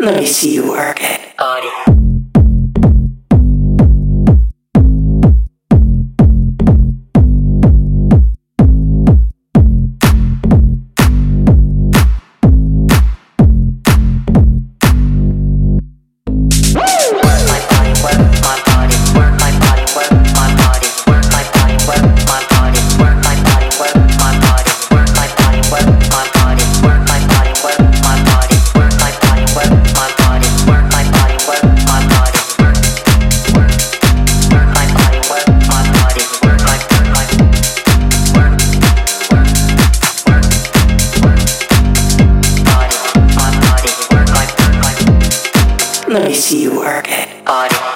Let me see you work it. Audio. Let me see you work it. Audio.